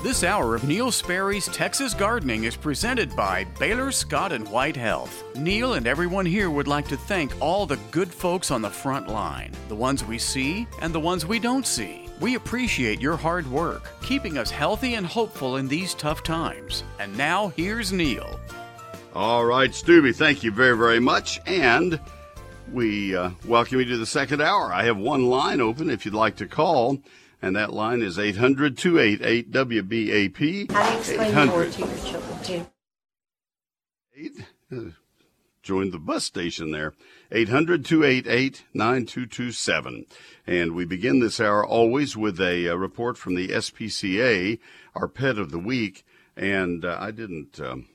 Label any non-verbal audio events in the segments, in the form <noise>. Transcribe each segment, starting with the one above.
This hour of Neil Sperry's Texas Gardening is presented by Baylor Scott and White Health. Neil and everyone here would like to thank all the good folks on the front line, the ones we see and the ones we don't see. We appreciate your hard work, keeping us healthy and hopeful in these tough times. And now here's Neil. All right, Stubby, thank you very, very much. And we uh, welcome you to the second hour. I have one line open if you'd like to call and that line is 800 288 WBAP. How do you explain war to your children, too? Join the bus station there. 800 288 9227. And we begin this hour always with a, a, report from the SPCA, our pet of the week. And uh, I didn't um,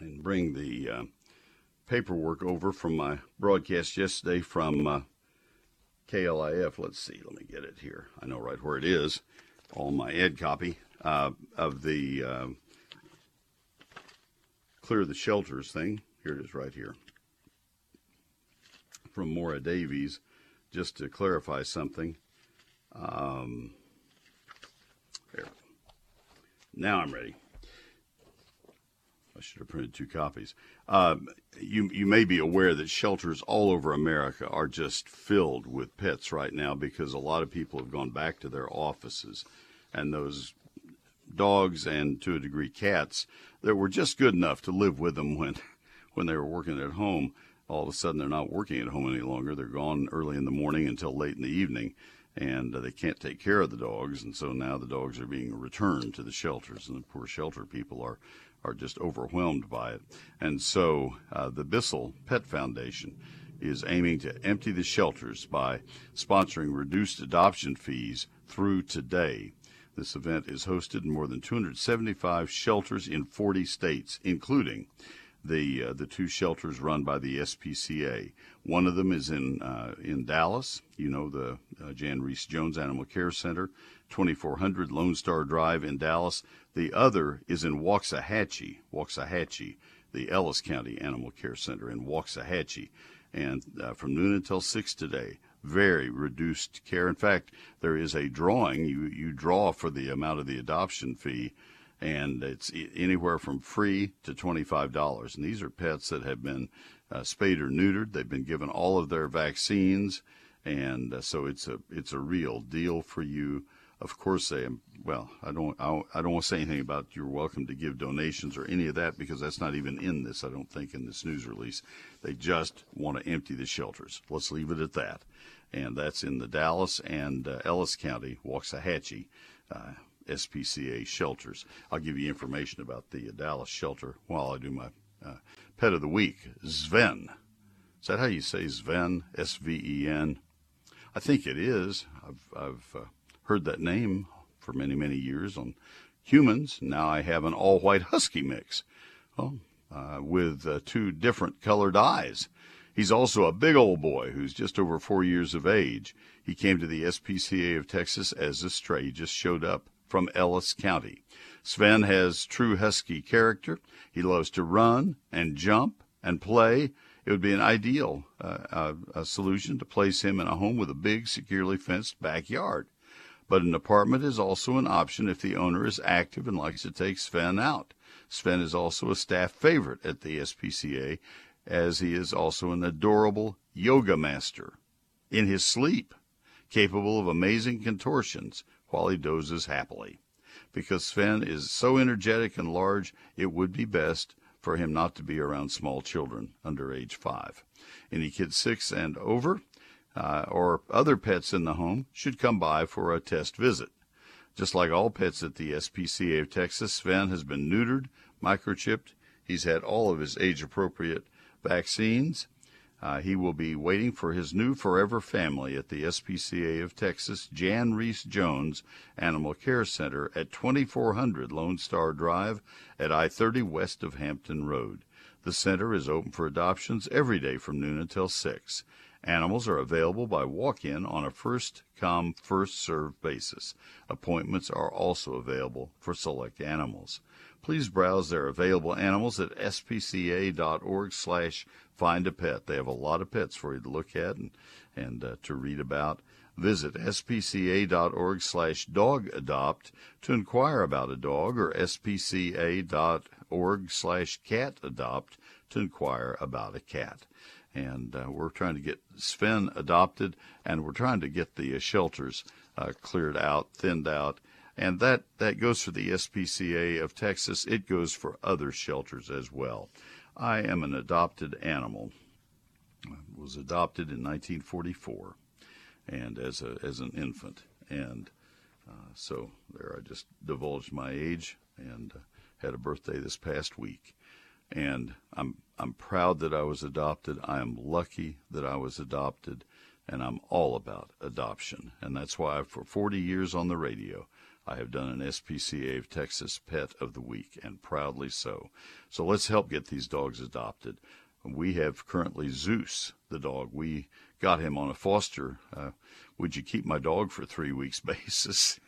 bring the uh, paperwork over from my broadcast yesterday from uh, KLIF. Let's see. Let me get it here. I know right where it is. All my ed copy uh, of the uh, clear the shelters thing. Here it is, right here. From Maura Davies, just to clarify something. Um, there. Now I'm ready. I should have printed two copies. Um, you you may be aware that shelters all over America are just filled with pets right now because a lot of people have gone back to their offices, and those dogs and to a degree cats that were just good enough to live with them when <laughs> when they were working at home. All of a sudden, they're not working at home any longer. They're gone early in the morning until late in the evening, and uh, they can't take care of the dogs. And so now the dogs are being returned to the shelters, and the poor shelter people are are just overwhelmed by it. And so uh, the Bissell Pet Foundation is aiming to empty the shelters by sponsoring reduced adoption fees through today. This event is hosted in more than 275 shelters in 40 states, including the uh, the two shelters run by the SPCA. One of them is in uh, in Dallas. You know the uh, Jan Rees-Jones Animal Care Center, 2400 Lone Star Drive in Dallas. The other is in Waxahachie, Waxahachie, the Ellis County Animal Care Center in Waxahachie, and uh, from noon until six today. Very reduced care. In fact, there is a drawing. You you draw for the amount of the adoption fee and it's anywhere from free to $25. And these are pets that have been uh, spayed or neutered. They've been given all of their vaccines, and uh, so it's a it's a real deal for you. Of course, they well, I don't I, I don't want to say anything about you're welcome to give donations or any of that because that's not even in this. I don't think in this news release. They just want to empty the shelters. Let's leave it at that. And that's in the Dallas and uh, Ellis County, Waxahachie. Uh, SPCA shelters. I'll give you information about the Dallas shelter while I do my uh, pet of the week, Sven. Is that how you say Sven? S V E N. I think it is. I've, I've uh, heard that name for many, many years on humans. Now I have an all white husky mix well, uh, with uh, two different colored eyes. He's also a big old boy who's just over four years of age. He came to the SPCA of Texas as a stray. He just showed up from Ellis County. Sven has true Husky character. He loves to run and jump and play. It would be an ideal uh, uh, a solution to place him in a home with a big, securely fenced backyard. But an apartment is also an option if the owner is active and likes to take Sven out. Sven is also a staff favorite at the SPCA, as he is also an adorable yoga master in his sleep, capable of amazing contortions while he dozes happily. Because Sven is so energetic and large, it would be best for him not to be around small children under age five. Any kids six and over uh, or other pets in the home should come by for a test visit. Just like all pets at the SPCA of Texas, Sven has been neutered, microchipped. He's had all of his age appropriate vaccines uh, he will be waiting for his new forever family at the SPCA of Texas Jan Rees-Jones Animal Care Center at 2400 Lone Star Drive at I 30 west of Hampton Road. The center is open for adoptions every day from noon until 6. Animals are available by walk in on a first come, first served basis. Appointments are also available for select animals. Please browse their available animals at spca.org slash find a pet. They have a lot of pets for you to look at and, and uh, to read about. Visit spca.org slash dog adopt to inquire about a dog or spca.org slash cat adopt to inquire about a cat. And uh, we're trying to get Sven adopted and we're trying to get the uh, shelters uh, cleared out, thinned out. And that, that goes for the SPCA of Texas. It goes for other shelters as well. I am an adopted animal. I was adopted in 1944 and as a as an infant. And uh, so there, I just divulged my age and uh, had a birthday this past week. And I'm I'm proud that I was adopted. I am lucky that I was adopted, and I'm all about adoption. And that's why for 40 years on the radio, I have done an SPCA of Texas Pet of the Week, and proudly so. So let's help get these dogs adopted. We have currently Zeus, the dog. We got him on a foster. Uh, would you keep my dog for three weeks <laughs> basis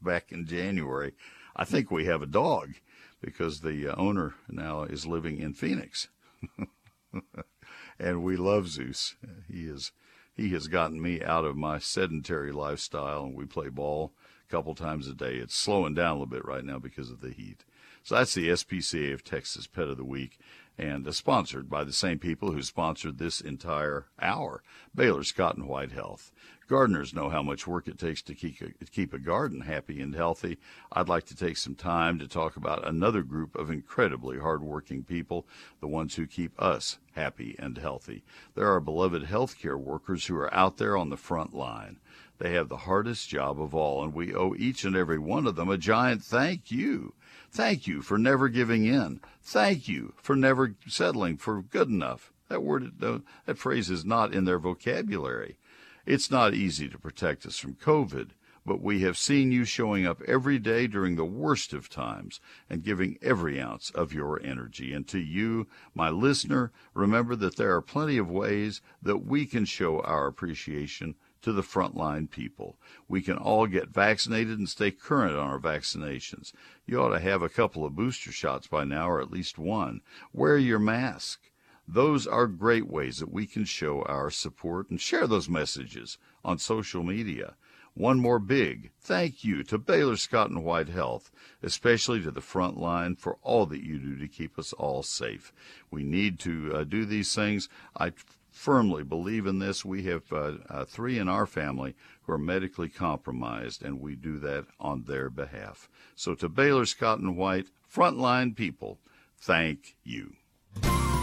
back in January? I think we have a dog because the uh, owner now is living in Phoenix, <laughs> and we love Zeus. He is he has gotten me out of my sedentary lifestyle, and we play ball couple times a day. It's slowing down a little bit right now because of the heat. So that's the SPCA of Texas Pet of the Week and uh, sponsored by the same people who sponsored this entire hour Baylor Scott and White Health. Gardeners know how much work it takes to keep a, keep a garden happy and healthy. I'd like to take some time to talk about another group of incredibly hardworking people, the ones who keep us happy and healthy. There are beloved healthcare workers who are out there on the front line. They have the hardest job of all, and we owe each and every one of them a giant thank you. Thank you for never giving in. Thank you for never settling for good enough. That word, that phrase is not in their vocabulary. It's not easy to protect us from COVID, but we have seen you showing up every day during the worst of times and giving every ounce of your energy. And to you, my listener, remember that there are plenty of ways that we can show our appreciation to the frontline people. We can all get vaccinated and stay current on our vaccinations. You ought to have a couple of booster shots by now, or at least one. Wear your mask. Those are great ways that we can show our support and share those messages on social media. One more big thank you to Baylor Scott and White Health, especially to the front line for all that you do to keep us all safe. We need to uh, do these things. I firmly believe in this. We have uh, uh, three in our family who are medically compromised, and we do that on their behalf. So to Baylor Scott and White, frontline people, thank you.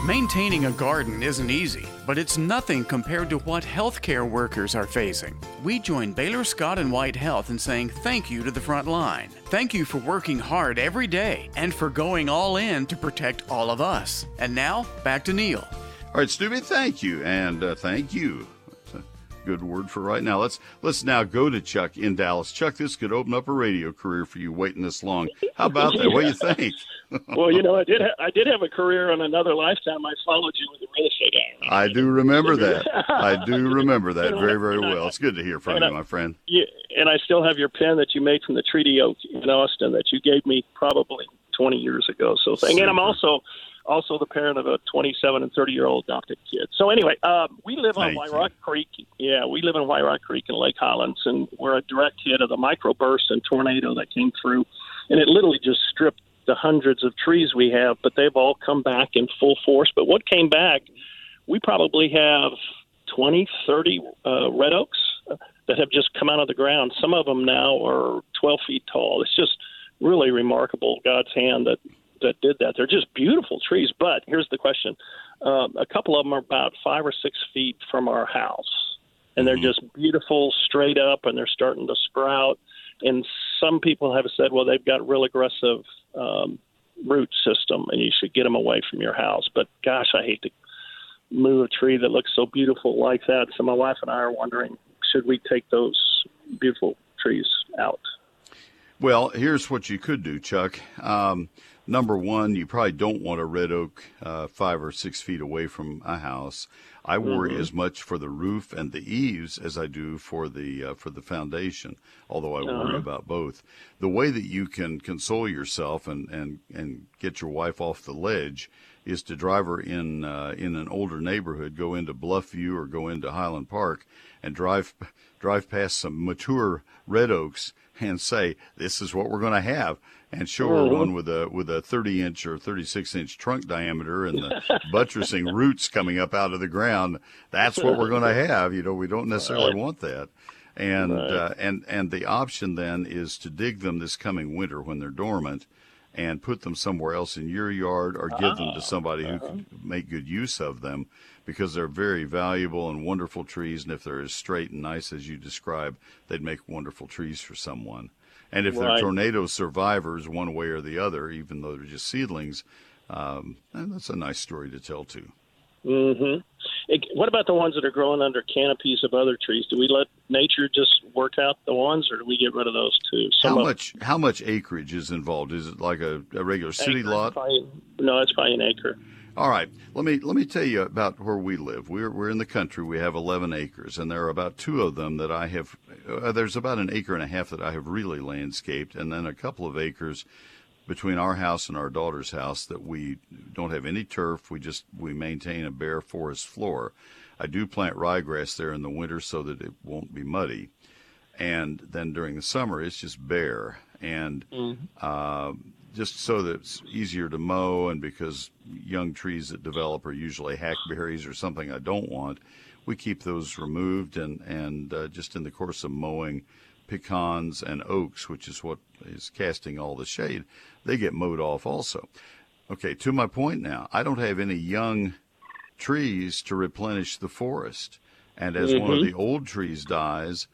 Maintaining a garden isn't easy, but it's nothing compared to what healthcare workers are facing. We join Baylor Scott and White Health in saying thank you to the front line. Thank you for working hard every day and for going all in to protect all of us. And now, back to Neil. All right, Stubby, thank you, and uh, thank you That's a good word for right now. Let's let's now go to Chuck in Dallas. Chuck, this could open up a radio career for you waiting this long. How about that? What do you <laughs> think? well, you know, I did <laughs> ha- I did have a career in another lifetime. I followed you with the real estate I do remember that. I do <laughs> remember that very very well. It's good to hear from you, my friend. Yeah, and I still have your pen that you made from the treaty oak in Austin that you gave me probably 20 years ago. So, thank, and I'm also also the parent of a 27 and 30 year old adopted kid. So anyway, uh, we live on White Rock Creek. Yeah, we live in White Rock Creek in Lake Highlands, and we're a direct hit of the microburst and tornado that came through, and it literally just stripped the hundreds of trees we have. But they've all come back in full force. But what came back, we probably have 20, 30 uh, red oaks uh, that have just come out of the ground. Some of them now are 12 feet tall. It's just really remarkable God's hand that that did that. They're just beautiful trees. But here's the question: um, a couple of them are about five or six feet from our house, and they're mm-hmm. just beautiful, straight up, and they're starting to sprout. And some people have said, well, they've got real aggressive um, root system, and you should get them away from your house. But gosh, I hate to move a tree that looks so beautiful like that. So my wife and I are wondering, should we take those beautiful trees out? Well, here's what you could do, Chuck. Um, number one, you probably don't want a red oak uh, five or six feet away from a house. I worry mm-hmm. as much for the roof and the eaves as I do for the uh, for the foundation. Although I uh-huh. worry about both. The way that you can console yourself and and and get your wife off the ledge is to drive her in uh, in an older neighborhood, go into Bluffview or go into Highland Park, and drive drive past some mature red oaks and say, "This is what we're going to have." and show her Mhm. one with a with a 30 inch or 36 inch trunk diameter and the buttressing <laughs> roots coming up out of the ground. That's what we're going <laughs> to have. You know, we don't necessarily want that. And Right. uh, and and the option then is to dig them this coming winter when they're dormant, and put them somewhere else in your yard or give them to somebody who can make good use of them because they're very valuable and wonderful trees. And if they're as straight and nice as you describe, they'd make wonderful trees for someone. And if they're tornado survivors, one way or the other, even though they're just seedlings, um, that's a nice story to tell too. Mm-hmm. What about the ones that are growing under canopies of other trees? Do we let nature just work out the ones, or do we get rid of those too? How of- much how much acreage is involved? Is it like a, a regular city acre, lot? probably- no, it's probably an acre. All right, let me let me tell you about where we live. We're we're in the country. We have 11 acres, and there are about two of them that I have. Uh, there's about an acre and a half that I have really landscaped, and then a couple of acres between our house and our daughter's house that we don't have any turf. We just we maintain a bare forest floor. I do plant ryegrass there in the winter so that it won't be muddy, and then during the summer it's just bare and uh, just so that it's easier to mow and because young trees that develop are usually hackberries or something I don't want, we keep those removed and and uh, just in the course of mowing pecans and oaks, which is what is casting all the shade, they get mowed off also. Okay, to my point now, I don't have any young trees to replenish the forest. And as one of the old trees dies,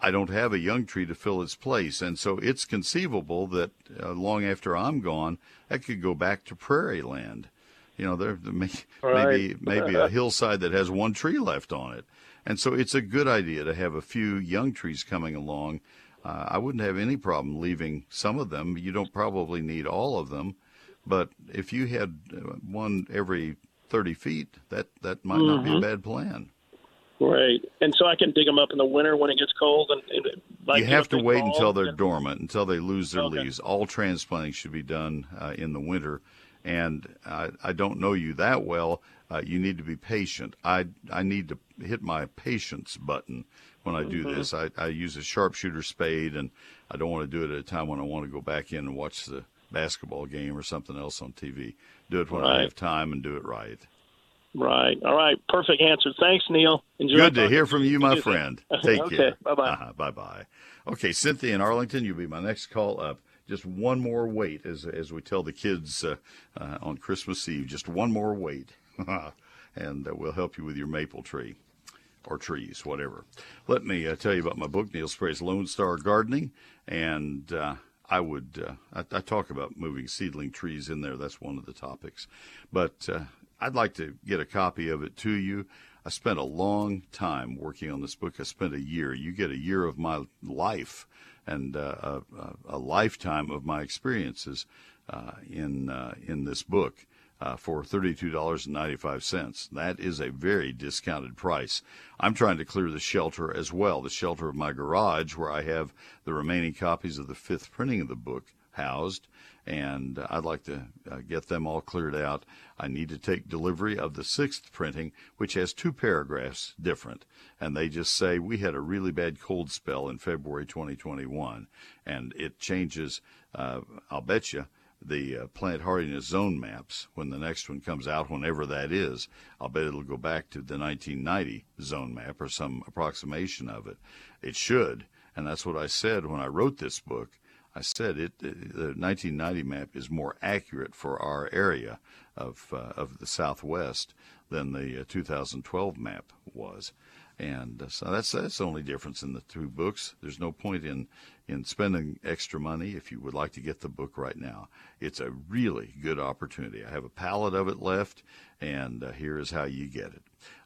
I don't have a young tree to fill its place. And so it's conceivable that uh, long after I'm gone, that could go back to prairie land. You know, there may, maybe Right. maybe a hillside that has one tree left on it. And so it's a good idea to have a few young trees coming along. Uh, I wouldn't have any problem leaving some of them. You don't probably need all of them, but if you had uh, one every 30 feet, that that might not be a bad plan. Right, and so I can dig them up in the winter when it gets cold, and, and like you have to wait until they're and- dormant, until they lose their Okay. leaves. All transplanting should be done uh, in the winter, and I, I don't know you that well. Uh, you need to be patient. I I need to hit my patience button when I do Mm-hmm. this. I, I use a sharpshooter spade, and I don't want to do it at a time when I want to go back in and watch the basketball game or something else on TV. Do it when I have time and do it right. Right. All right. Perfect answer. Thanks, Neil. Enjoy Good to hear from you, my friend. <laughs> Take Okay, care. bye-bye. Uh-huh, bye bye. Okay, Cynthia in Arlington, you'll be my next call up. Just one more wait, as as we tell the kids uh, uh, on Christmas Eve. Just one more wait, <laughs> and uh, we'll help you with your maple tree or trees, whatever. Let me uh, tell you about my book, Neil Sperry's Lone Star Gardening, and uh, I would uh, I, I talk about moving seedling trees in there. That's one of the topics, but uh, I'd like to get a copy of it to you. I spent a long time working on this book. I spent a year. You get a year of my life and uh, a, a lifetime of my experiences uh, in uh, in this book uh, for $32.95. That is a very discounted price. I'm trying to clear the shelter as well, the shelter of my garage where I have the remaining copies of the fifth printing of the book housed, and I'd like to uh, get them all cleared out. I need to take delivery of the sixth printing, which has two paragraphs different, and they just say we had a really bad cold spell in February 2021, and it changes. Uh, I'll bet you the uh, plant hardiness zone maps when the next one comes out, whenever that is. I'll bet it'll go back to the 1990 zone map or some approximation of it. It should, and that's what I said when I wrote this book. I said it. The 1990 map is more accurate for our area of uh, of the Southwest than the uh, 2012 map was, and uh, so that's that's the only difference in the two books. There's no point in in spending extra money if you would like to get the book right now. It's a really good opportunity. I have a pallet of it left, and uh, here is how you get it.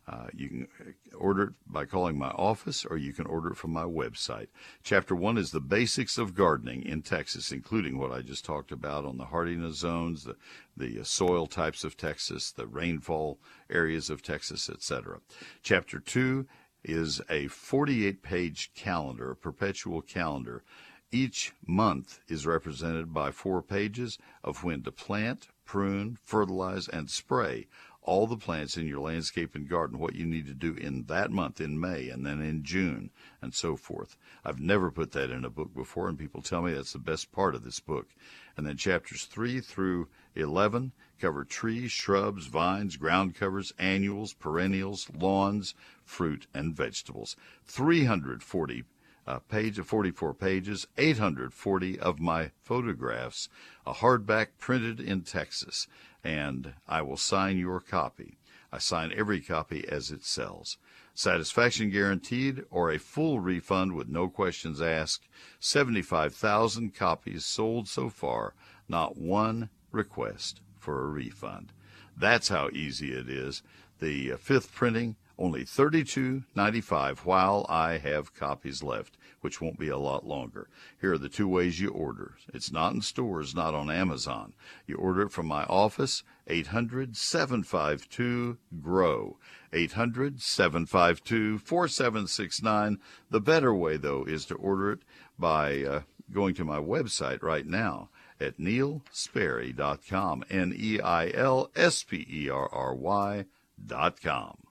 Uh, you can order it by calling my office or you can order it from my website. Chapter one is the basics of gardening in Texas, including what I just talked about on the hardiness zones, the, the uh, soil types of Texas, the rainfall areas of Texas, etc. Chapter two is a 48 page calendar, a perpetual calendar. Each month is represented by four pages of when to plant, prune, fertilize, and spray all the plants in your landscape and garden, what you need to do in that month, in May, and then in June, and so forth. I've never put that in a book before, and people tell me that's the best part of this book. And then chapters 3 through 11 cover trees, shrubs, vines, ground covers, annuals, perennials, lawns, fruit, and vegetables. 340 uh, page of 44 pages, 840 of my photographs, a hardback printed in Texas, and I will sign your copy. I sign every copy as it sells. Satisfaction guaranteed or a full refund with no questions asked. 75,000 copies sold so far, not one request for a refund. That's how easy it is. The uh, fifth printing, only $32.95 while I have copies left, which won't be a lot longer. Here are the two ways you order. It's not in stores, not on Amazon. You order it from my office, 800 752 GROW. 800 752 4769. The better way, though, is to order it by uh, going to my website right now at neilsperry.com. N E I L S P E R R Y.com.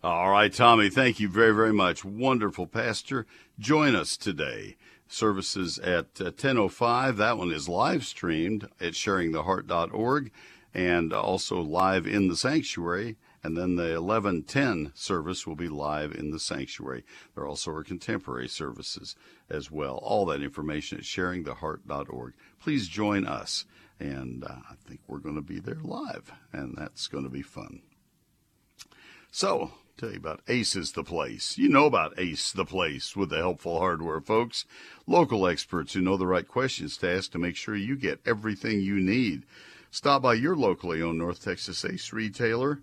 All right, Tommy, thank you very, very much. Wonderful, Pastor. Join us today. Services at uh, 10.05. That one is live streamed at sharingtheheart.org and also live in the sanctuary. And then the 1110 service will be live in the sanctuary. There also are contemporary services as well. All that information at sharingtheheart.org. Please join us. And uh, I think we're going to be there live, and that's going to be fun. So, Tell you about Ace is the place. You know about Ace the place with the helpful hardware, folks. Local experts who know the right questions to ask to make sure you get everything you need. Stop by your locally owned North Texas Ace retailer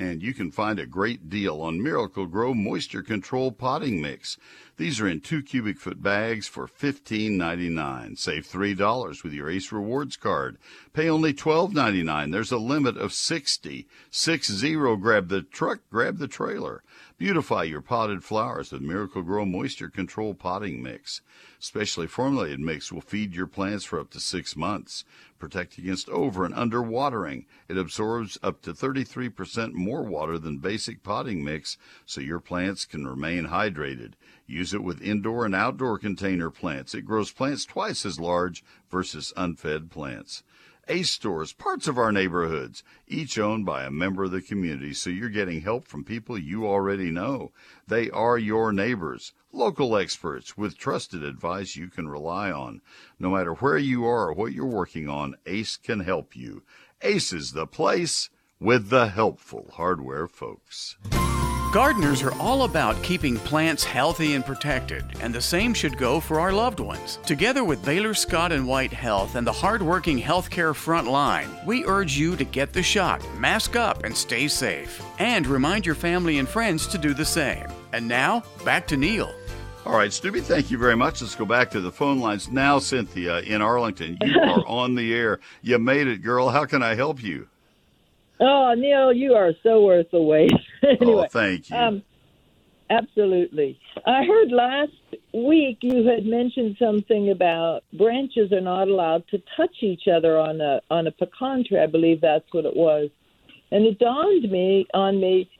and you can find a great deal on Miracle-Gro Moisture Control Potting Mix. These are in two cubic foot bags for $15.99. Save $3 with your Ace Rewards card. Pay only $12.99. There's a limit of 60. 60. Grab the truck, grab the trailer. Beautify your potted flowers with Miracle-Gro Moisture Control Potting Mix. Specially formulated mix will feed your plants for up to six months. Protect against over and under watering. It absorbs up to 33% more water than basic potting mix, so your plants can remain hydrated. Use it with indoor and outdoor container plants. It grows plants twice as large versus unfed plants. Ace stores, parts of our neighborhoods, each owned by a member of the community, so you're getting help from people you already know. They are your neighbors, local experts with trusted advice you can rely on. No matter where you are or what you're working on, Ace can help you. Ace is the place with the helpful hardware folks. Gardeners are all about keeping plants healthy and protected, and the same should go for our loved ones. Together with Baylor Scott and White Health and the hardworking healthcare front line, we urge you to get the shot, mask up, and stay safe. And remind your family and friends to do the same. And now, back to Neil. All right, Stubby, thank you very much. Let's go back to the phone lines now. Cynthia in Arlington, you <laughs> are on the air. You made it, girl. How can I help you? Oh, Neil, you are so worth the wait. <laughs> <laughs> anyway, oh, thank you. Um, absolutely. I heard last week you had mentioned something about branches are not allowed to touch each other on a on a pecan tree. I believe that's what it was, and it dawned me on me.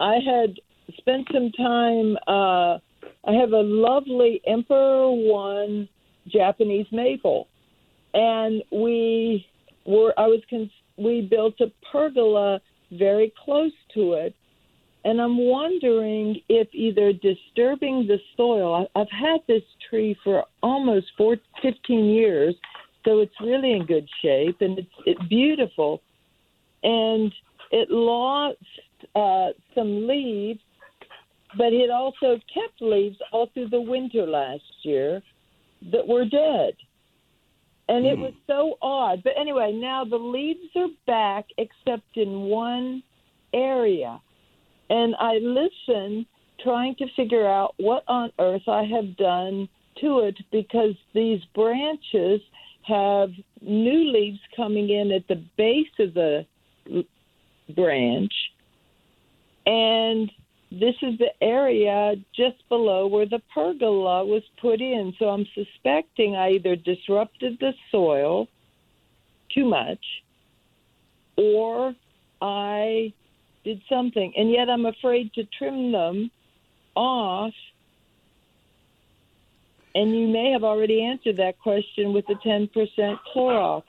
I had spent some time. Uh, I have a lovely Emperor One Japanese maple, and we were I was con- we built a pergola very close to it, and I'm wondering if either disturbing the soil. I've had this tree for almost four, 15 years, so it's really in good shape and it's, it's beautiful, and it lost uh, some leaves, but it also kept leaves all through the winter last year that were dead. And it was so odd. But anyway, now the leaves are back except in one area. And I listen trying to figure out what on earth I have done to it because these branches have new leaves coming in at the base of the branch. And this is the area just below where the pergola was put in. So I'm suspecting I either disrupted the soil too much or I did something. And yet I'm afraid to trim them off. And you may have already answered that question with the 10% Clorox.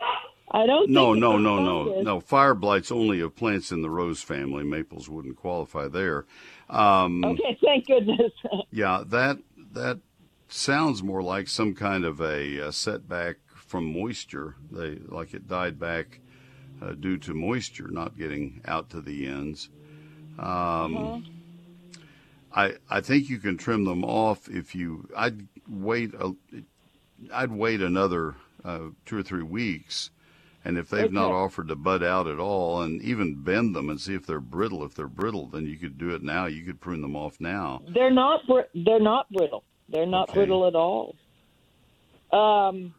I don't No, think no, no, no, no. Fire blights only of plants in the rose family. Maples wouldn't qualify there. Um, Okay, <laughs> thank goodness. Yeah, that that sounds more like some kind of a, uh setback from moisture. They like it died back uh, due to moisture not getting out to the ends. Um, I I think you can trim them off if you. I'd wait a. I'd wait another uh, two or three weeks. And if they've not offered to bud out at all, and even bend them and see if they're brittle, if they're brittle, then you could do it now. You could prune them off now. They're not. Br- they're not brittle. They're not Okay. brittle at all. Um.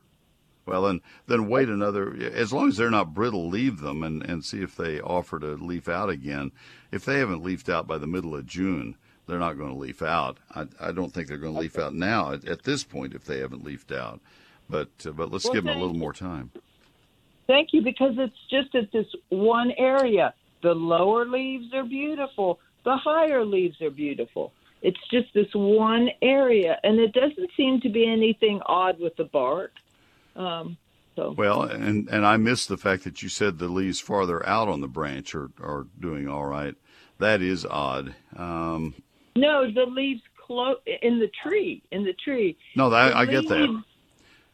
Well, and then wait another. As long as they're not brittle, leave them and, and see if they offer to leaf out again. If they haven't leafed out by the middle of June, they're not going to leaf out. I, I don't think they're going to leaf out now at, at this point if they haven't leafed out. But uh, but let's Well, give them a little more time. Thank you, because it's just at this one area. The lower leaves are beautiful. The higher leaves are beautiful. It's just this one area, and it doesn't seem to be anything odd with the bark. Um, so Well, and and I missed the fact that you said the leaves farther out on the branch are are doing all right. That is odd. Um, no, the leaves close in the tree. In the tree. no, that, The I get that.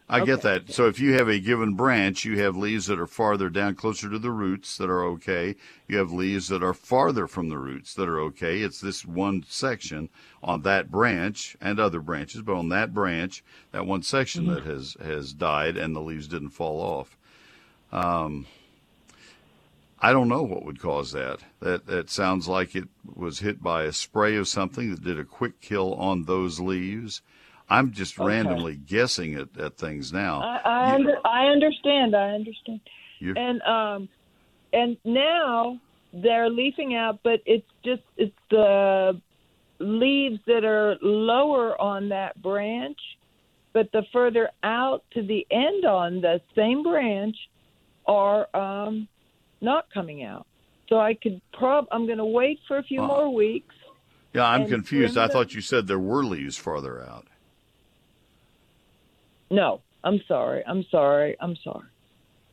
I get that. So if you have a given branch, you have leaves that are farther down, closer to the roots that are okay. You have leaves that are farther from the roots that are okay. It's this one section on that branch and other branches, but on that branch, that one section that has has died and the leaves didn't fall off. Um, I don't know what would cause that. That that sounds like it was hit by a spray of something that did a quick kill on those leaves. I'm just Okay. randomly guessing at, at things now. I, I, You- under, I understand. I understand. And um, and now they're leafing out, but it's just it's the leaves that are lower on that branch, but the further out to the end on the same branch are um, not coming out. So I could prob. I'm going to wait for a few Uh, more weeks. yeah, I'm confused. I thought you said there were leaves farther out. No, I'm sorry. I'm sorry. I'm sorry.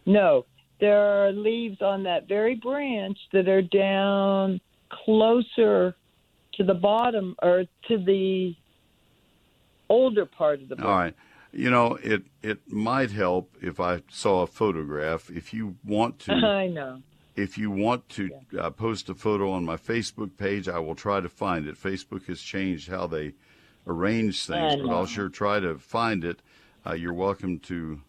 No, there are leaves on that very branch that are down closer to the bottom or to the older part of the branch. All right. You know, it it might help if I saw a photograph. If you want to, <laughs> I know. if you want to uh, post a photo on my Facebook page, I will try to find it. Facebook has changed how they arrange things, but I'll sure try to find it. Uh, you're welcome to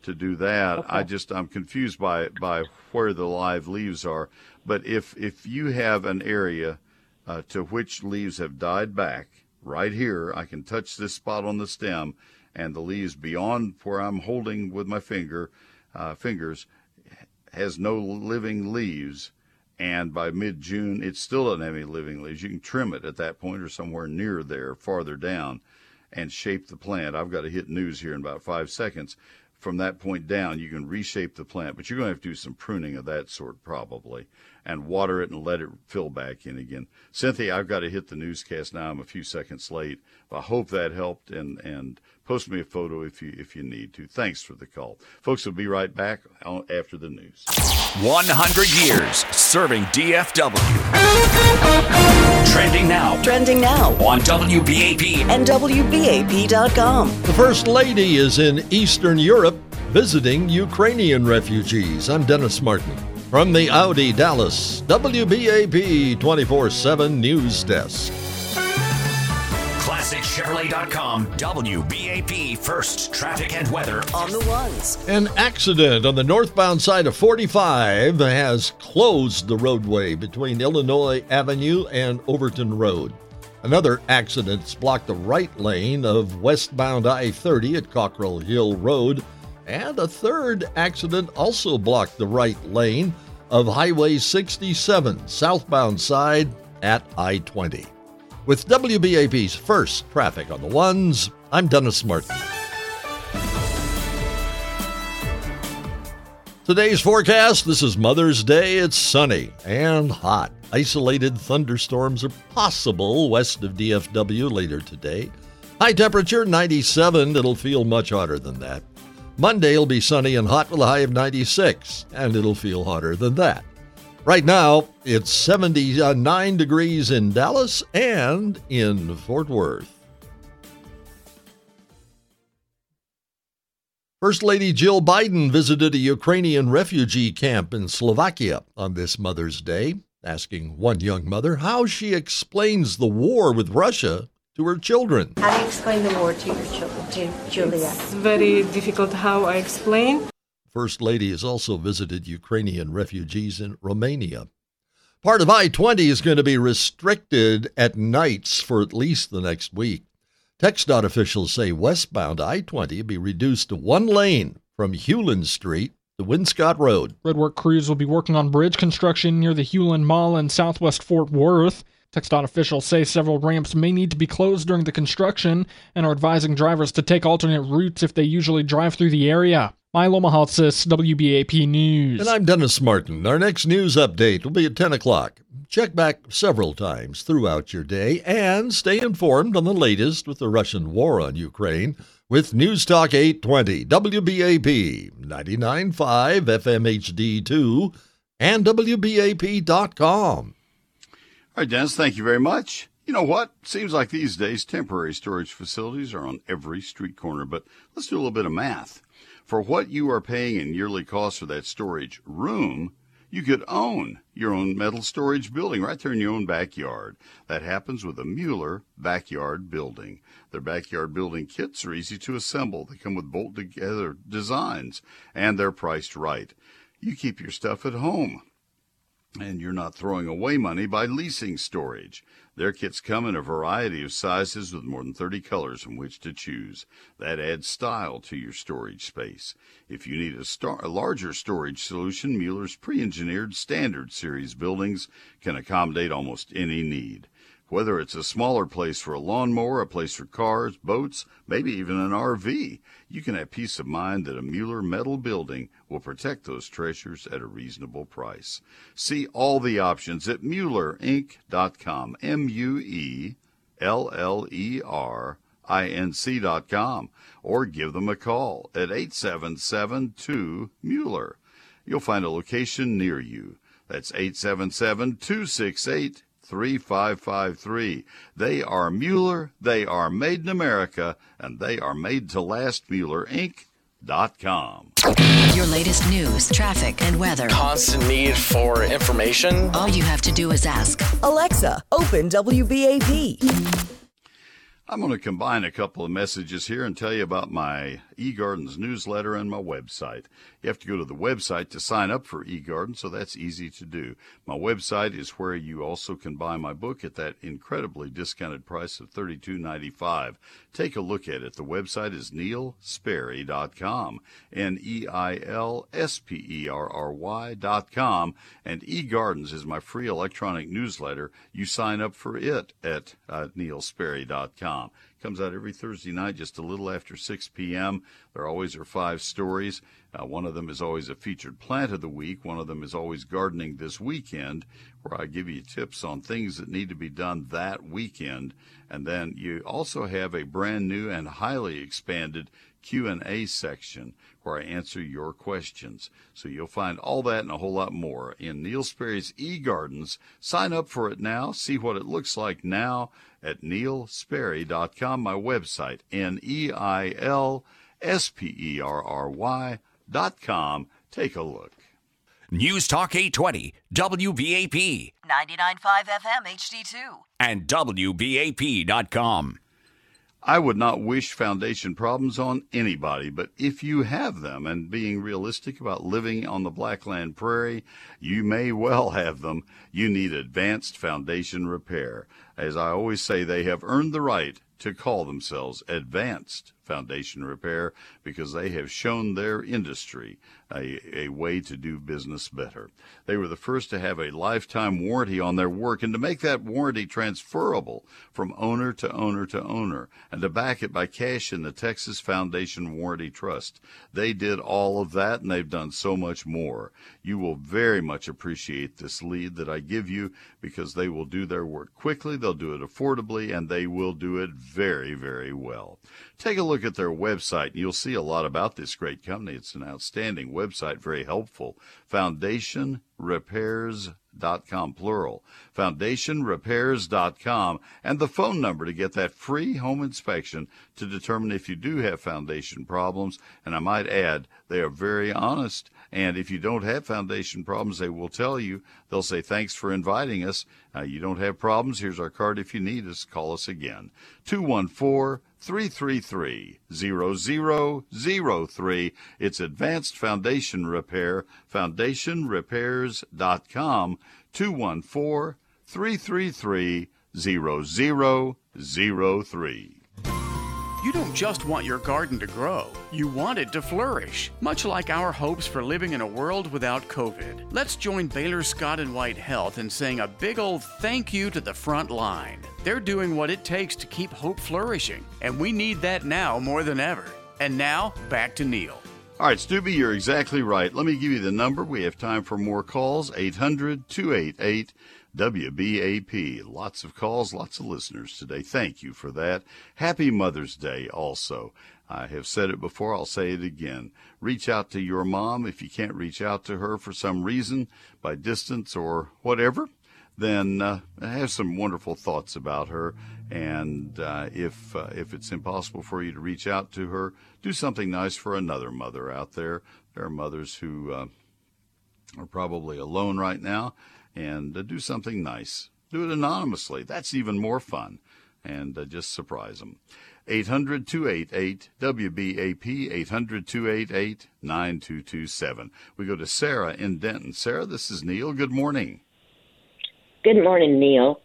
to do that. I just I'm confused by by where the live leaves are. But if if you have an area uh, to which leaves have died back, right here, I can touch this spot on the stem, and the leaves beyond where I'm holding with my finger uh, fingers has no living leaves. And by mid June, it still doesn't have any living leaves. You can trim it at that point or somewhere near there, farther down, and shape the plant. I've got to hit news here in about five seconds. From that point down, you can reshape the plant, but you're going to have to do some pruning of that sort probably. and water it and let it fill back in again. Cynthia, I've got to hit the newscast now. I'm a few seconds late. I hope that helped and, and post me a photo if you if you need to. Thanks for the call. Folks, we'll be right back after the news. 100 years serving DFW. Trending now. Trending now on WBAP and WBAP.com. The First Lady is in Eastern Europe visiting Ukrainian refugees. I'm Dennis Martin. From the Audi Dallas WBAP 24 7 News Desk. ClassicChevrolet.com WBAP First Traffic and Weather on the ones. An accident on the northbound side of 45 has closed the roadway between Illinois Avenue and Overton Road. Another accident's blocked the right lane of westbound I 30 at Cockrell Hill Road and a third accident also blocked the right lane of Highway 67, southbound side at I 20. With WBAP's first traffic on the ones, I'm Dennis Martin. Today's forecast this is Mother's Day. It's sunny and hot. Isolated thunderstorms are possible west of DFW later today. High temperature 97. It'll feel much hotter than that. Monday will be sunny and hot with a high of 96, and it'll feel hotter than that. Right now, it's 79 degrees in Dallas and in Fort Worth. First Lady Jill Biden visited a Ukrainian refugee camp in Slovakia on this Mother's Day, asking one young mother how she explains the war with Russia to her children. How do you explain the war to your children, to Julia? It's very difficult how I explain. First Lady has also visited Ukrainian refugees in Romania. Part of I 20 is going to be restricted at nights for at least the next week. TxDOT officials say westbound I 20 will be reduced to one lane from Hulen Street to Winscott Road. Roadwork crews will be working on bridge construction near the Hulen Mall in southwest Fort Worth. TxDOT officials say several ramps may need to be closed during the construction and are advising drivers to take alternate routes if they usually drive through the area. Milo Mihalcis, WBAP News. And I'm Dennis Martin. Our next news update will be at 10 o'clock. Check back several times throughout your day and stay informed on the latest with the Russian war on Ukraine with News Talk 820, WBAP 99.5 FM HD2 and WBAP.com. All right, Dennis, thank you very much. You know what? Seems like these days temporary storage facilities are on every street corner, but let's do a little bit of math. For what you are paying in yearly costs for that storage room, you could own your own metal storage building right there in your own backyard. That happens with a Mueller backyard building. Their backyard building kits are easy to assemble. They come with bolt together designs and they're priced right. You keep your stuff at home and you're not throwing away money by leasing storage. Their kits come in a variety of sizes with more than 30 colors from which to choose. That adds style to your storage space. If you need a, star- a larger storage solution, Mueller's pre-engineered standard series buildings can accommodate almost any need. Whether it's a smaller place for a lawnmower, a place for cars, boats, maybe even an RV, you can have peace of mind that a Mueller metal building will protect those treasures at a reasonable price. See all the options at MuellerInc.com. M U E L L E R I N C.com. Or give them a call at 877 2 Mueller. You'll find a location near you. That's 877 268 3553. They are Mueller, they are made in America, and they are made to last Mueller Inc. Com. Your latest news, traffic, and weather. Constant need for information. All you have to do is ask Alexa, open WBAP. I'm going to combine a couple of messages here and tell you about my eGardens newsletter and my website. You have to go to the website to sign up for eGarden, so that's easy to do. My website is where you also can buy my book at that incredibly discounted price of $32.95. Take a look at it. The website is neilsperry.com, N-E-I-L-S-P-E-R-R-Y.com, and eGardens is my free electronic newsletter. You sign up for it at uh, neilsperry.com. Comes out every Thursday night, just a little after 6 p.m. There always are five stories. Uh, one of them is always a featured plant of the week. One of them is always gardening this weekend, where I give you tips on things that need to be done that weekend. And then you also have a brand new and highly expanded Q&A section where I answer your questions. So you'll find all that and a whole lot more in Neil Sperry's eGardens. Sign up for it now. See what it looks like now at neilsperry.com, my website, N-E-I-L-S-P-E-R-R-Y dot com. Take a look. News Talk 820, WBAP, 99.5 FM HD2. and WBAP.com. I would not wish foundation problems on anybody, but if you have them and being realistic about living on the Blackland Prairie, you may well have them. You need advanced foundation repair. As I always say, they have earned the right to call themselves advanced foundation repair because they have shown their industry a, a way to do business better. They were the first to have a lifetime warranty on their work and to make that warranty transferable from owner to owner to owner and to back it by cash in the Texas Foundation Warranty Trust. They did all of that and they've done so much more. You will very much appreciate this lead that I give you because they will do their work quickly, they'll do it affordably, and they will do it very, very well. Take a look at their website you'll see a lot about this great company. It's an outstanding website, very helpful. FoundationRepairs.com, plural. FoundationRepairs.com, and the phone number to get that free home inspection to determine if you do have foundation problems. And I might add, they are very honest. And if you don't have foundation problems, they will tell you. They'll say, thanks for inviting us. Uh, you don't have problems. Here's our card if you need us. Call us again. 214 333 0003. It's Advanced Foundation Repair, foundationrepairs.com, 214 333 0003. You don't just want your garden to grow, you want it to flourish, much like our hopes for living in a world without COVID. Let's join Baylor Scott and White Health in saying a big old thank you to the front line. They're doing what it takes to keep hope flourishing, and we need that now more than ever. And now, back to Neil. All right, Stubby, you're exactly right. Let me give you the number. We have time for more calls 800 288 WBAP. Lots of calls, lots of listeners today. Thank you for that. Happy Mother's Day also. I have said it before, I'll say it again. Reach out to your mom if you can't reach out to her for some reason, by distance or whatever. Then uh, have some wonderful thoughts about her, and uh, if uh, if it's impossible for you to reach out to her, do something nice for another mother out there. There are mothers who uh, are probably alone right now, and uh, do something nice. Do it anonymously. That's even more fun. And uh, just surprise them. 800 288 WBAP, 800 288 9227. We go to Sarah in Denton. Sarah, this is Neil. Good morning. Good morning, Neil.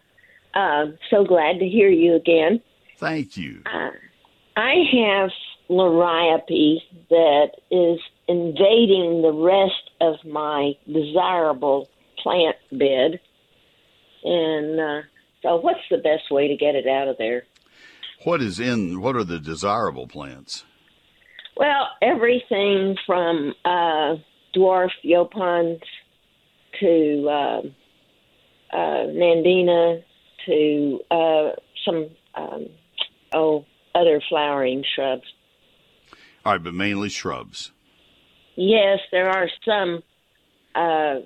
Uh, so glad to hear you again. Thank you. Uh, I have liriope that is invading the rest of my desirable plant bed. And uh, so, what's the best way to get it out of there? What is in, what are the desirable plants? Well, everything from uh, dwarf yaupons to uh, uh, nandina to uh, some, um, oh, other flowering shrubs. All right, but mainly shrubs. Yes, there are some. Uh,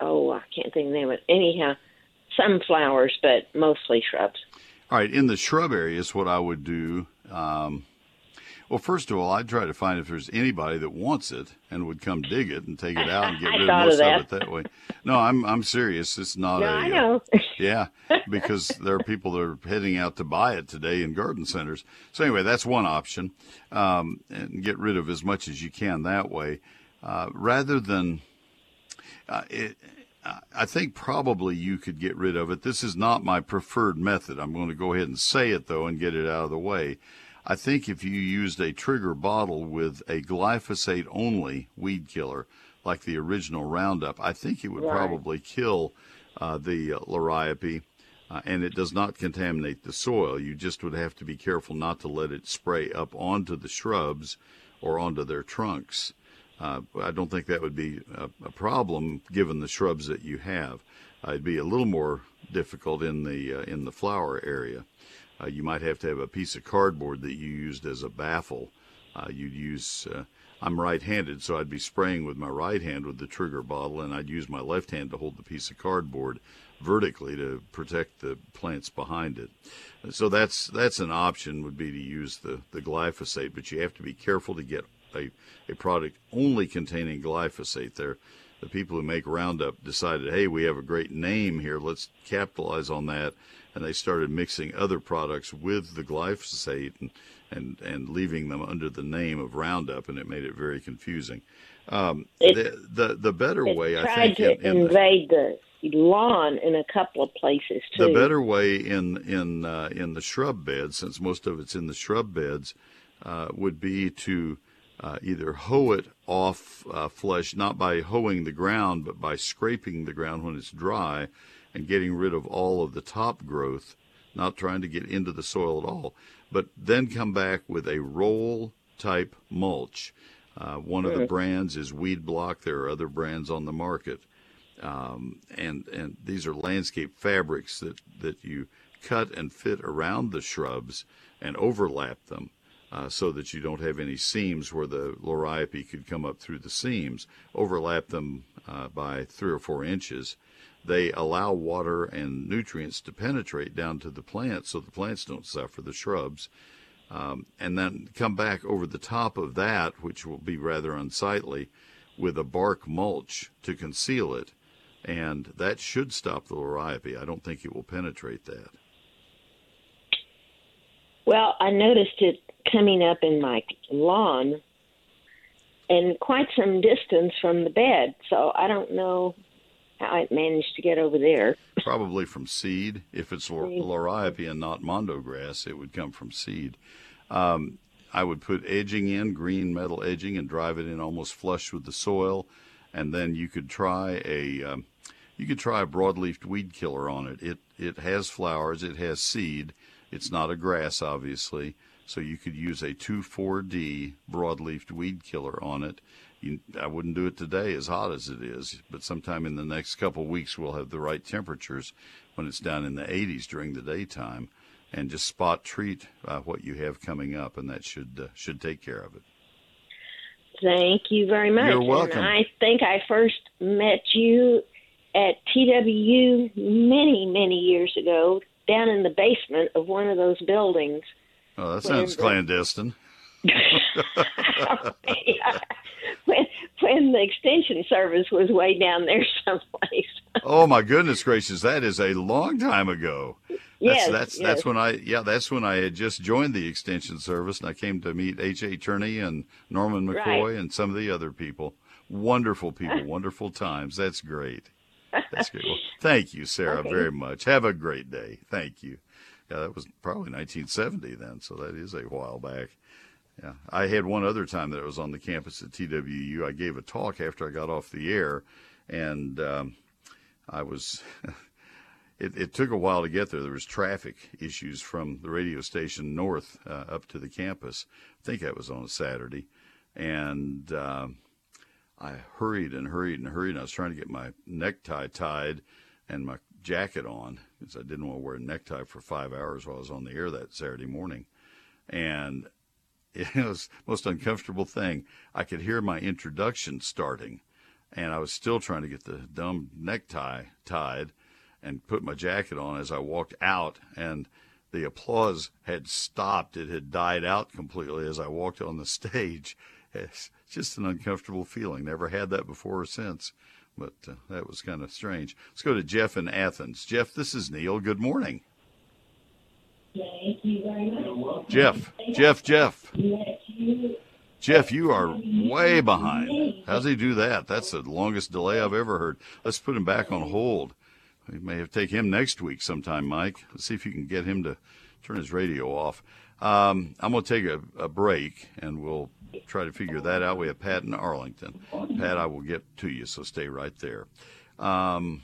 oh, I can't think of the name of it. Anyhow, some flowers, but mostly shrubs. All right, in the shrub areas, what I would do, um, well, first of all, I'd try to find if there's anybody that wants it and would come dig it and take it out and get <laughs> rid of thought of most of, it that way. No, I'm I'm serious. It's not No, a. I uh, know. <laughs> yeah, because there are people that are heading out to buy it today in garden centers. So anyway, that's one option, um, and get rid of as much as you can that way, uh, rather than. Uh, it, I think probably you could get rid of it. This is not my preferred method. I'm going to go ahead and say it though and get it out of the way. I think if you used a trigger bottle with a glyphosate only weed killer, like the original Roundup, I think it would Right. probably kill uh, the uh, liriope. uh, and it does not contaminate the soil. You just would have to be careful not to let it spray up onto the shrubs or onto their trunks. Uh, I don't think that would be a, a, problem given the shrubs that you have. Uh, it'd be a little more difficult in the uh, in the flower area. Uh, you might have to have a piece of cardboard that you used as a baffle. Uh, you'd use. Uh, I'm right-handed, so I'd be spraying with my right hand with the trigger bottle, and I'd use my left hand to hold the piece of cardboard vertically to protect the plants behind it. So that's that's an option would be to use the, the glyphosate, but you have to be careful to get a, a product only containing glyphosate there. The people who make Roundup decided, hey, we have a great name here, let's capitalize on that. And they started mixing other products with the glyphosate and, and, and leaving them under the name of Roundup, and it made it very confusing. Um, the, the, the better way, I think, to in, in invade the, lawn in a couple of places too. The better way in in uh, in the shrub beds, since most of it's in the shrub beds, uh, would be to uh, either hoe it off uh, flesh, not by hoeing the ground, but by scraping the ground when it's dry, and getting rid of all of the top growth, not trying to get into the soil at all. But then come back with a roll type mulch. Uh, one of the brands is Weed Block. There are other brands on the market. Um, and and these are landscape fabrics that that you cut and fit around the shrubs and overlap them. Uh, so that you don't have any seams where the liriope could come up through the seams. Overlap them uh, by three or four inches. They allow water and nutrients to penetrate down to the plants so the plants don't suffer, the shrubs. Um, and then come back over the top of that, which will be rather unsightly, with a bark mulch to conceal it and that should stop the liriope. I don't think it will penetrate that. Well, I noticed it coming up in my lawn and quite some distance from the bed, so I don't know how it managed to get over there. Probably from seed. If it's liriope and not mondo grass, it would come from seed. Um, I would put edging in, green metal edging, and drive it in almost flush with the soil. And then you could try a um, you could try a broadleaf weed killer on it. It it has flowers, it has seed. It's not a grass, obviously, so you could use a 2,4-D broadleaf weed killer on it. You, I wouldn't do it today, as hot as it is, but sometime in the next couple of weeks we'll have the right temperatures when it's down in the 80s during the daytime, and just spot treat uh, what you have coming up, and that should uh, should take care of it. Thank you very much. You're welcome. And I think I first met you at TWU many, many years ago down in the basement of one of those buildings. Oh, that sounds clandestine. <laughs> <laughs> when, when the extension service was way down there <laughs> someplace. oh my goodness gracious, that is a long time ago. That's, yes, that's yes. that's when I yeah that's when I had just joined the extension service and I came to meet H. A. Turney and Norman McCoy Right. and some of the other people. Wonderful people, wonderful times. That's great. That's great. Well, <laughs> thank you, Sarah, Okay. very much. Have a great day. Thank you. Yeah, that was probably 1970 then, so that is a while back. Yeah, I had one other time that I was on the campus at TWU. I gave a talk after I got off the air, and um, I was. <laughs> it, it took a while to get there. There was traffic issues from the radio station north uh, up to the campus. I think that was on a Saturday, and um, I hurried and hurried and hurried. And I was trying to get my necktie tied and my jacket on because I didn't want to wear a necktie for five hours while I was on the air that Saturday morning, and <laughs> it was the most uncomfortable thing. I could hear my introduction starting, and I was still trying to get the dumb necktie tied and put my jacket on as I walked out, and the applause had stopped. It had died out completely as I walked on the <laughs> stage. Just an uncomfortable feeling. Never had that before or since, but uh, that was kind of strange. Let's go to Jeff in Athens. Jeff, this is Neil. Good morning. Thank you very much. Jeff, Jeff, Jeff. Jeff, you are way behind. How's he do that? That's the longest delay I've ever heard. Let's put him back on hold. We may have to take him next week sometime, Mike. Let's see if you can get him to turn his radio off. Um, I'm going to take a, a break and we'll try to figure that out. We have Pat in Arlington. Pat, I will get to you, so stay right there. Um,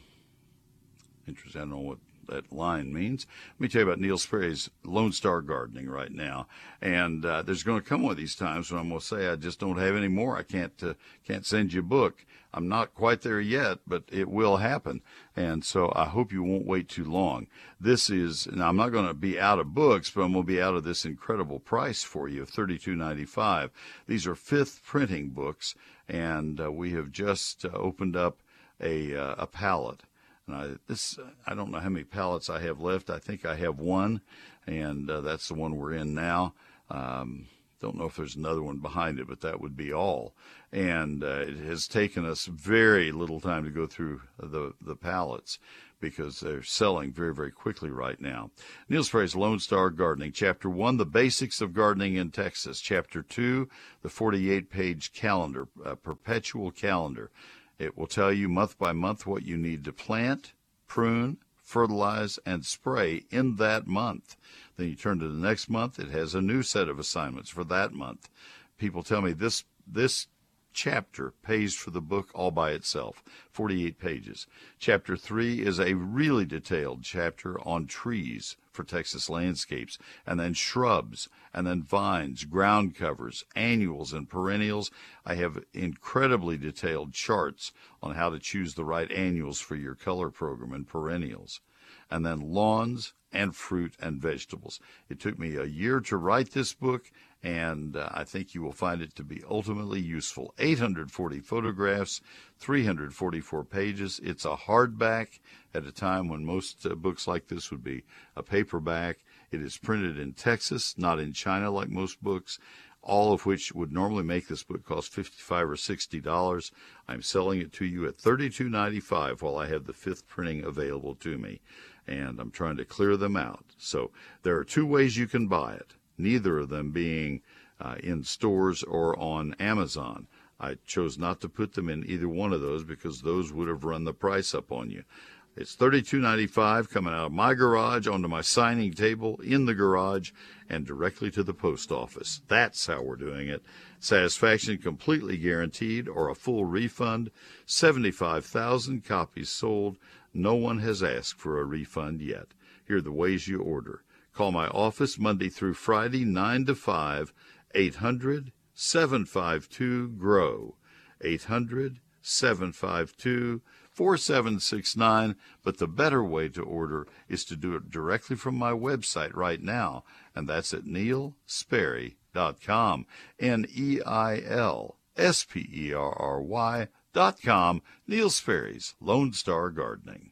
interesting. I don't know what that line means. Let me tell you about Neil Sperry's Lone Star Gardening right now. And uh, there's going to come one of these times when I'm going to say I just don't have any more. I can't uh, can't send you a book. I'm not quite there yet, but it will happen. And so I hope you won't wait too long. This is, now I'm not going to be out of books, but I'm going to be out of this incredible price for you of $32.95. These are fifth printing books, and uh, we have just uh, opened up a, uh, a pallet. And I, this, I don't know how many pallets I have left. I think I have one, and uh, that's the one we're in now. Um, don't know if there's another one behind it, but that would be all. And uh, it has taken us very little time to go through the the pallets because they're selling very, very quickly right now. Neil Sperry's Lone Star Gardening, Chapter 1, The Basics of Gardening in Texas. Chapter 2, the 48 page calendar, a perpetual calendar. It will tell you month by month what you need to plant, prune, fertilize, and spray in that month. Then you turn to the next month, it has a new set of assignments for that month. People tell me this this chapter pays for the book all by itself, 48 pages. Chapter 3 is a really detailed chapter on trees for Texas landscapes, and then shrubs, and then vines, ground covers, annuals, and perennials. I have incredibly detailed charts on how to choose the right annuals for your color program and perennials. And then lawns, and fruit and vegetables. It took me a year to write this book, and uh, I think you will find it to be ultimately useful. 840 photographs, 344 pages. It's a hardback at a time when most uh, books like this would be a paperback. It is printed in Texas, not in China like most books all of which would normally make this book cost 55 or 60 dollars i'm selling it to you at 32.95 while i have the fifth printing available to me and I'm trying to clear them out. So there are two ways you can buy it, neither of them being uh, in stores or on Amazon. I chose not to put them in either one of those because those would have run the price up on you. It's $32.95 coming out of my garage onto my signing table in the garage and directly to the post office. That's how we're doing it. Satisfaction completely guaranteed or a full refund. 75,000 copies sold. No one has asked for a refund yet. Here are the ways you order. Call my office Monday through Friday, 9 to 5, 800 752 GROW. 800 752 4769. But the better way to order is to do it directly from my website right now, and that's at neilsperry.com. N E I L S P E R R Y com. Neil Sperry's Lone Star Gardening.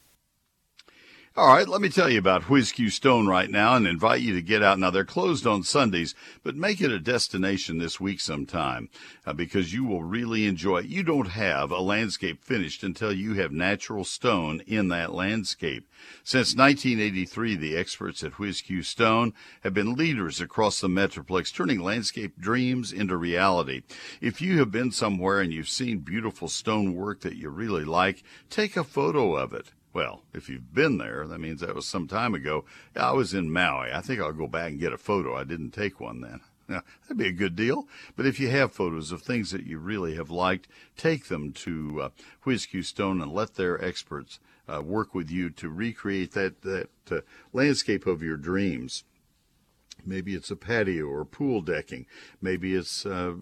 All right, let me tell you about Q Stone right now and invite you to get out. Now, they're closed on Sundays, but make it a destination this week sometime uh, because you will really enjoy it. You don't have a landscape finished until you have natural stone in that landscape. Since 1983, the experts at Q Stone have been leaders across the Metroplex, turning landscape dreams into reality. If you have been somewhere and you've seen beautiful stone work that you really like, take a photo of it. Well, if you've been there, that means that was some time ago. I was in Maui. I think I'll go back and get a photo. I didn't take one then. <laughs> Now, that'd be a good deal. But if you have photos of things that you really have liked, take them to uh, Q Stone and let their experts uh, work with you to recreate that, that uh, landscape of your dreams. Maybe it's a patio or pool decking. Maybe it's uh,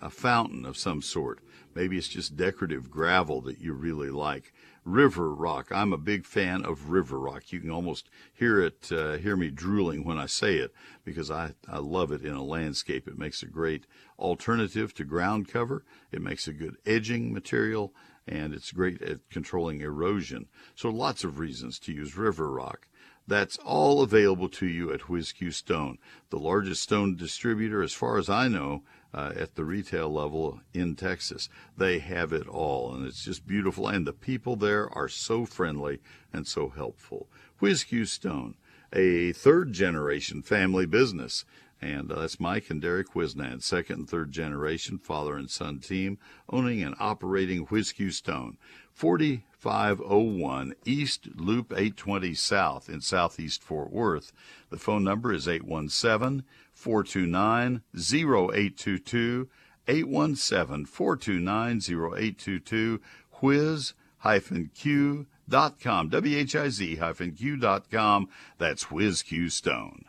a fountain of some sort. Maybe it's just decorative gravel that you really like. River Rock. I'm a big fan of River Rock. You can almost hear it, uh, hear me drooling when I say it because I, I love it in a landscape. It makes a great alternative to ground cover. It makes a good edging material and it's great at controlling erosion. So lots of reasons to use River Rock. That's all available to you at Q Stone, the largest stone distributor, as far as I know, uh, at the retail level in Texas. They have it all, and it's just beautiful. And the people there are so friendly and so helpful. Whiz-Q Stone, a third generation family business. And uh, that's Mike and Derek Wisnad, second and third generation father and son team, owning and operating Whiz-Q Stone. 4501 East Loop 820 South in Southeast Fort Worth. The phone number is 817 429 0822. 817 429 0822. Whiz Q.com. W H I Z Q.com. That's Whiz-Q Stone.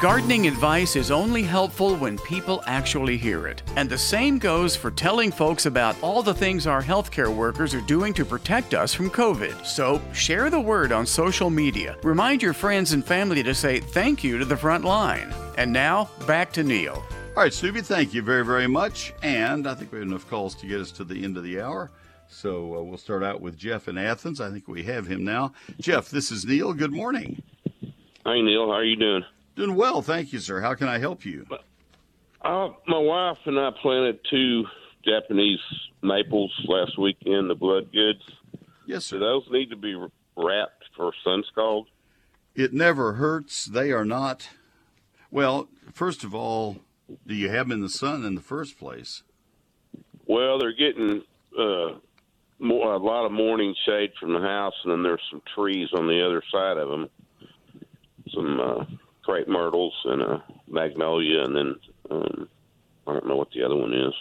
Gardening advice is only helpful when people actually hear it. And the same goes for telling folks about all the things our healthcare workers are doing to protect us from COVID. So share the word on social media. Remind your friends and family to say thank you to the front line. And now, back to Neil. All right, Snoopy, thank you very, very much. And I think we have enough calls to get us to the end of the hour. So uh, we'll start out with Jeff in Athens. I think we have him now. Jeff, this is Neil. Good morning. Hi, Neil. How are you doing? Doing well, thank you, sir. How can I help you? Uh, my wife and I planted two Japanese maples last weekend, the Bloodgoods. Yes, sir. Do those need to be wrapped for sun scald? It never hurts. They are not. Well, first of all, do you have them in the sun in the first place? Well, they're getting uh, more, a lot of morning shade from the house, and then there's some trees on the other side of them. Some uh, crepe myrtles and a magnolia, and then um, I don't know what the other one is.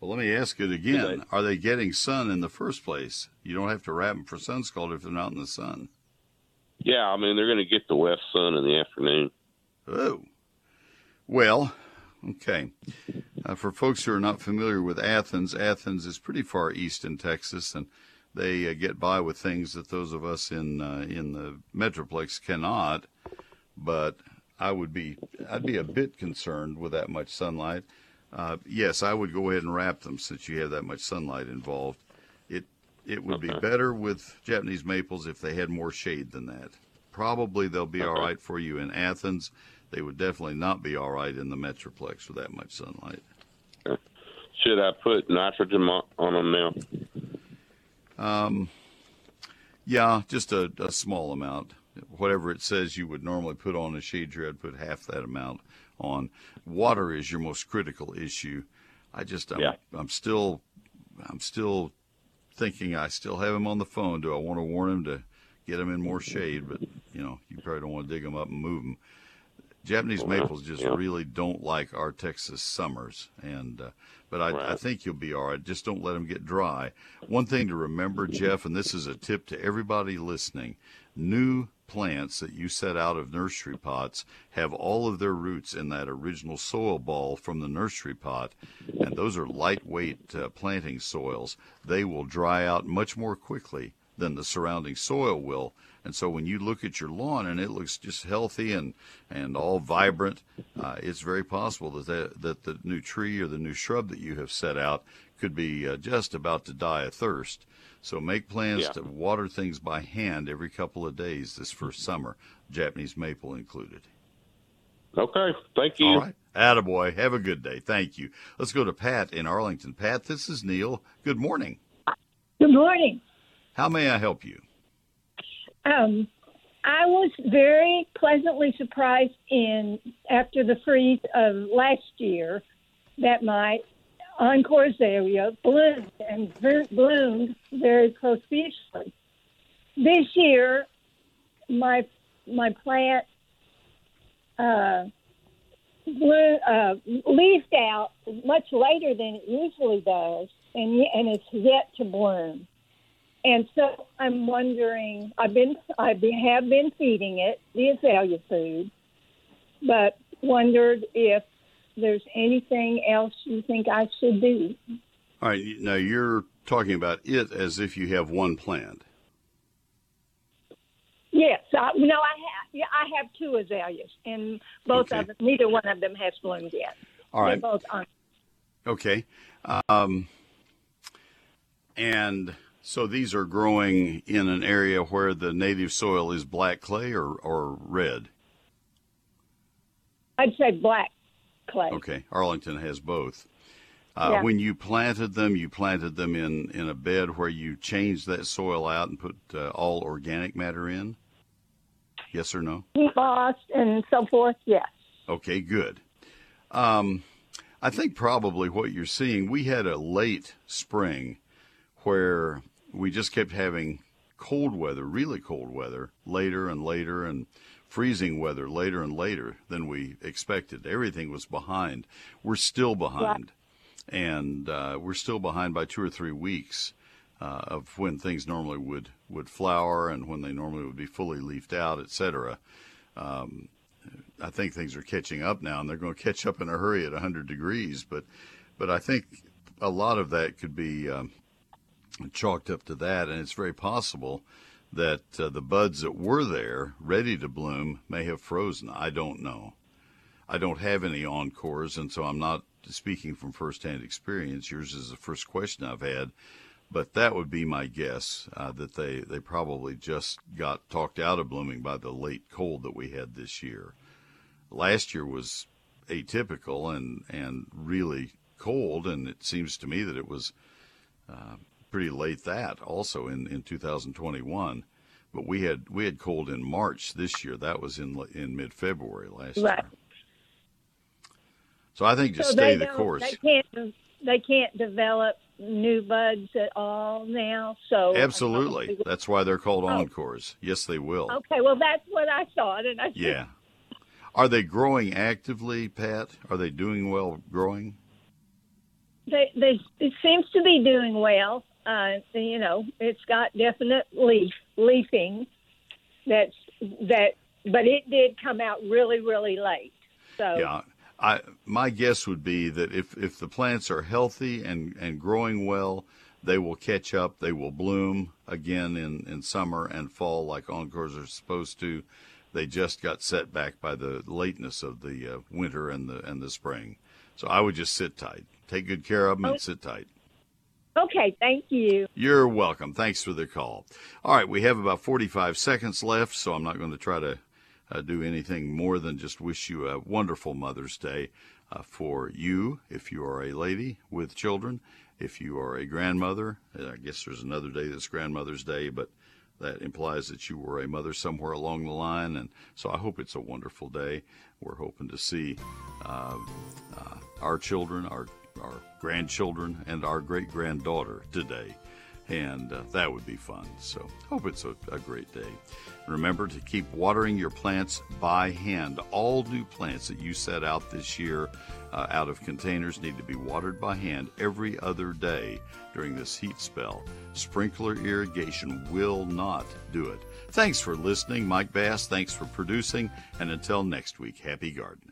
Well, let me ask it again. Are they getting sun in the first place? You don't have to wrap them for sun scald if they're not in the sun. Yeah, I mean they're going to get the west sun in the afternoon. Oh, well, okay. Uh, for folks who are not familiar with Athens, Athens is pretty far east in Texas, and they uh, get by with things that those of us in uh, in the metroplex cannot. But I would be I'd be a bit concerned with that much sunlight. Uh, yes, I would go ahead and wrap them since you have that much sunlight involved. It it would Okay. be better with Japanese maples if they had more shade than that. Probably they'll be all Okay. right for you in Athens. They would definitely not be all right in the metroplex with that much sunlight. Should I put nitrogen on, on them now? Um, yeah, just a, a small amount. Whatever it says you would normally put on a shade tree, I'd put half that amount on. Water is your most critical issue. I just, I'm, Yeah. I'm still, I'm still thinking I still have him on the phone. Do I want to warn him to get him in more shade? But you know, you probably don't want to dig him up and move him. Japanese Well, maples just yeah. really don't like our Texas summers, and uh, but I, I think you'll be all right. Just don't let them get dry. One thing to remember, Jeff, and this is a tip to everybody listening: new plants that you set out of nursery pots have all of their roots in that original soil ball from the nursery pot, and those are lightweight uh, planting soils. They will dry out much more quickly than the surrounding soil will. And so when you look at your lawn and it looks just healthy and, and all vibrant, uh, it's very possible that, the, that the new tree or the new shrub that you have set out could be uh, just about to die of thirst. So make plans Yeah. to water things by hand every couple of days this first summer, Japanese maple included. Okay, thank you. All right. Attaboy. Have a good day. Thank you. Let's go to Pat in Arlington. Pat, this is Neil. Good morning. Good morning. How may I help you? Um, I was very pleasantly surprised in after the freeze of last year that my encore azalea bloomed and bloomed very profusely. This year, my my plant uh, blew, uh, leafed out much later than it usually does, and and it's yet to bloom. And so I'm wondering. I've been I have been feeding it the azalea food, but wondered if there's anything else you think I should do. All right. Now you're talking about it as if you have one plant. Yes, I, no, I have. Yeah, I have two azaleas, and both Okay. of them, neither one of them has bloomed yet. All right. They're both on. Okay. Um, and so these are growing in an area where the native soil is black clay or, or red. I'd say black clay. Okay, Arlington has both. Uh, Yeah. When you planted them, you planted them in, in a bed where you changed that soil out and put uh, all organic matter in? Yes or no? Peat moss and so forth. Yes. Okay, good. Um, I think probably what you're seeing, we had a late spring where we just kept having cold weather, really cold weather, later and later, and freezing weather later and later than we expected. Everything was behind. We're still behind. And uh, we're still behind by two or three weeks uh, of when things normally would, would flower and when they normally would be fully leafed out, et cetera. Um, I think things are catching up now, and they're going to catch up in a hurry at 100 degrees. But, but I think a lot of that could be um, chalked up to that, and it's very possible that uh, the buds that were there, ready to bloom, may have frozen. I don't know. I don't have any encores, and so I'm not speaking from firsthand experience. Yours is the first question I've had, but that would be my guess uh, that they, they probably just got talked out of blooming by the late cold that we had this year. Last year was atypical and, and really cold, and it seems to me that it was uh, pretty late that also in, in 2021. But we had we had cold in March this year. That was in in mid February last Right. year. So I think just so stay the course. They can't. They can't develop new buds at all now. So Absolutely. <laughs> That's why they're called Oh. encores. Yes, they will. Okay. Well, that's what I thought, and I Yeah. Are they growing actively, Pat? Are they doing well growing? they they it seems to be doing well. Uh, you know, it's got definite leaf leafing. That's that, but it did come out really really late. So Yeah. I my guess would be that if if the plants are healthy and and growing well, they will catch up. They will bloom again in in summer and fall like encores are supposed to. They just got set back by the lateness of the uh, winter and the and the spring. So I would just sit tight, take good care of them, and sit tight. Okay, thank you. You're welcome. Thanks for the call. All right, we have about 45 seconds left, so I'm not going to try to uh, do anything more than just wish you a wonderful Mother's Day uh, for you, if you are a lady with children, if you are a grandmother. I guess there's another day that's Grandmother's Day, but that implies that you were a mother somewhere along the line, and so I hope it's a wonderful day. We're hoping to see uh, uh, our children, our our grandchildren, and our great granddaughter today, and uh, that would be fun. So hope it's a, a great day. Remember to keep watering your plants by hand. All new plants that you set out this year uh, out of containers need to be watered by hand every other day during this heat spell. Sprinkler irrigation will not do it. Thanks for listening. Mike Bass, thanks for producing. And until next week, happy gardening.